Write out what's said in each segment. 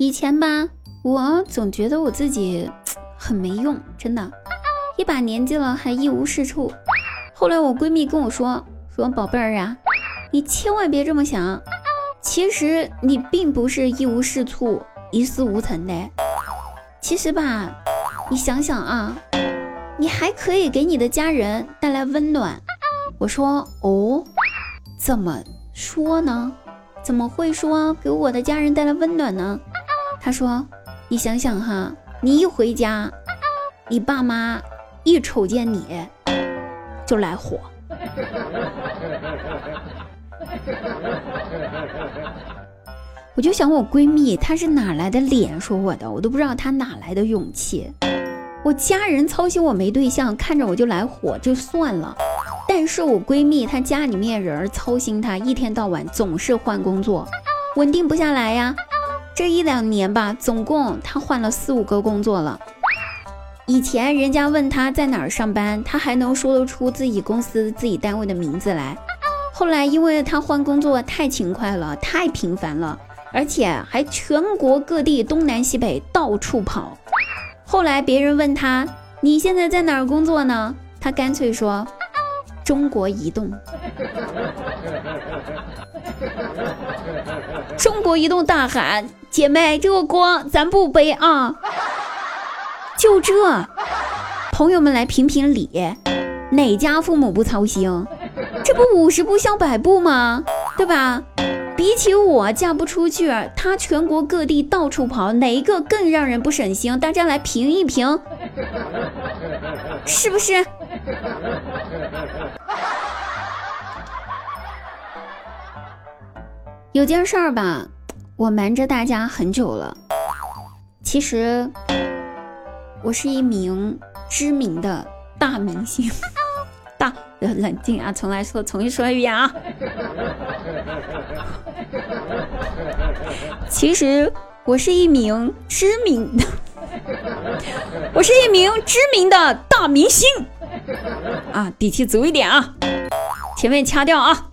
以前吧，我总觉得我自己很没用，真的，一把年纪了还一无是处。后来我闺蜜跟我说：“说宝贝儿啊，你千万别这么想，其实你并不是一无是处、一事无成的。其实吧，你想想啊，你还可以给你的家人带来温暖。”我说：“哦，怎么说呢？怎么会说给我的家人带来温暖呢？”他说：“你想想哈，你一回家，你爸妈一瞅见你就来火。”我就想我闺蜜她是哪来的脸说我的，我都不知道她哪来的勇气。我家人操心我没对象，看着我就来火就算了，但是我闺蜜她家里面人操心她，一天到晚总是换工作，稳定不下来呀。这一两年吧，总共他换了四五个工作了。以前人家问他在哪儿上班，他还能说得出自己公司、自己单位的名字来。后来因为他换工作太勤快了，太频繁了，而且还全国各地东南西北到处跑。后来别人问他你现在在哪儿工作呢？他干脆说中国移动。中国移动大喊。姐妹，这个锅咱不背啊！就这，朋友们来评评理，哪家父母不操心？这不五十步笑百步吗？对吧？比起我嫁不出去，他全国各地到处跑，哪一个更让人不省心？大家来评一评，是不是？有件事儿吧。我瞒着大家很久了，其实我是一名知名的大明星。大，冷静啊，重来说，重新说一遍啊。其实我是一名知名的，我是一名知名的大明星。啊，底气足一点啊，前面掐掉啊。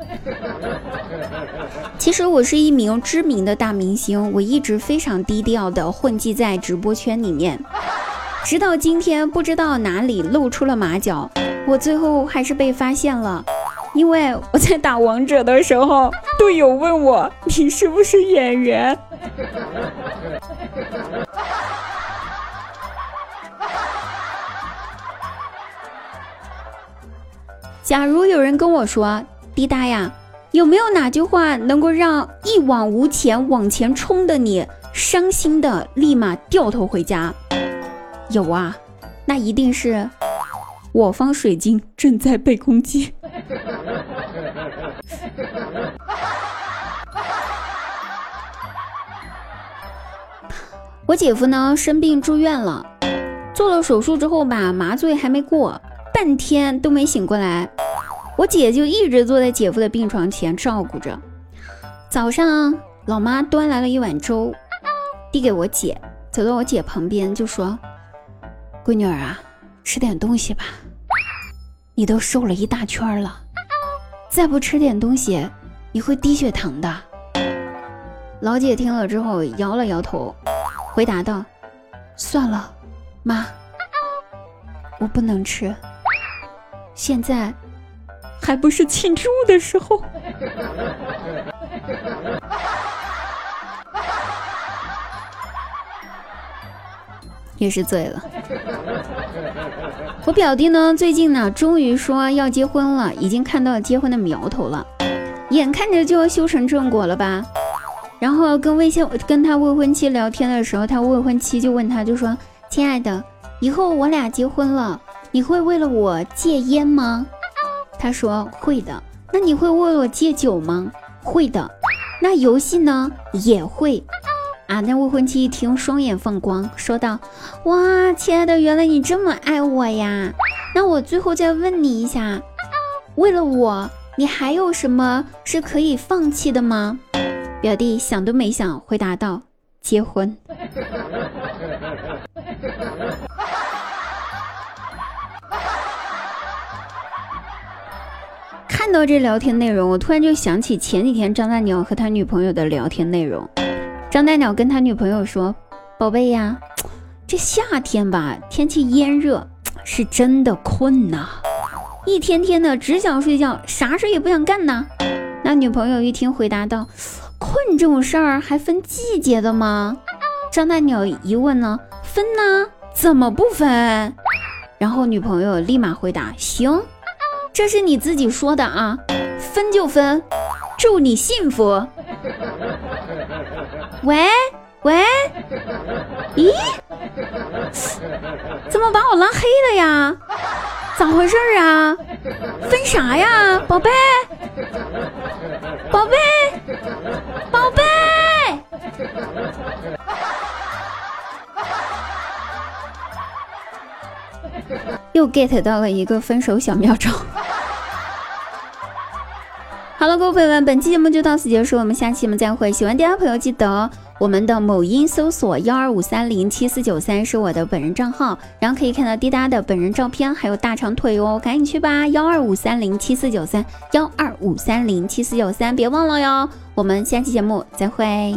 其实我是一名知名的大明星，我一直非常低调的混迹在直播圈里面，直到今天不知道哪里露出了马脚，我最后还是被发现了。因为我在打王者的时候，队友问我你是不是演员？假如有人跟我说，滴答呀。有没有哪句话能够让一往无前往前冲的你伤心的立马掉头回家？有啊，那一定是我方水晶正在被攻击。我姐夫呢生病住院了，做了手术之后吧，麻醉还没过，半天都没醒过来。我姐就一直坐在姐夫的病床前照顾着。早上，老妈端来了一碗粥，递给我姐，走到我姐旁边就说：“闺女儿啊，吃点东西吧，你都瘦了一大圈了，再不吃点东西，你会低血糖的。”老姐听了之后摇了摇头，回答道：“算了，妈，我不能吃，现在。”还不是庆祝的时候，也是醉了。我表弟呢，最近呢，终于说要结婚了，已经看到结婚的苗头了，眼看着就要修成正果了吧。然后跟未婚跟他未婚妻聊天的时候，他未婚妻就问他，就说：“亲爱的，以后我俩结婚了，你会为了我戒烟吗？”他说会的，那你会为我戒酒吗？会的，那游戏呢？也会。啊，那未婚妻一听，双眼放光，说道：“哇，亲爱的，原来你这么爱我呀！那我最后再问你一下，为了我，你还有什么是可以放弃的吗？”表弟想都没想，回答道：“结婚。”看到这聊天内容，我突然就想起前几天张大鸟和他女朋友的聊天内容。张大鸟跟他女朋友说：“宝贝呀，这夏天吧，天气炎热，是真的困呐，一天天的只想睡觉，啥事也不想干呐。”那女朋友一听，回答道：“困这种事儿还分季节的吗？”张大鸟一问呢，分呢？怎么不分？然后女朋友立马回答：“行，这是你自己说的啊，分就分，祝你幸福。”喂喂，咦，怎么把我拉黑了呀？咋回事啊？分啥呀，宝贝？宝贝，宝贝。又 get 到了一个分手小妙招。好了，各位朋友们，本期节目就到此结束，我们下期节目再会。喜欢滴答朋友记得我们的某音搜索幺二五三零七四九三是我的本人账号，然后可以看到滴答的本人照片，还有大长腿哦，赶紧去吧，幺二五三零七四九三幺二五三零七四九三，别忘了哟。我们下期节目再会。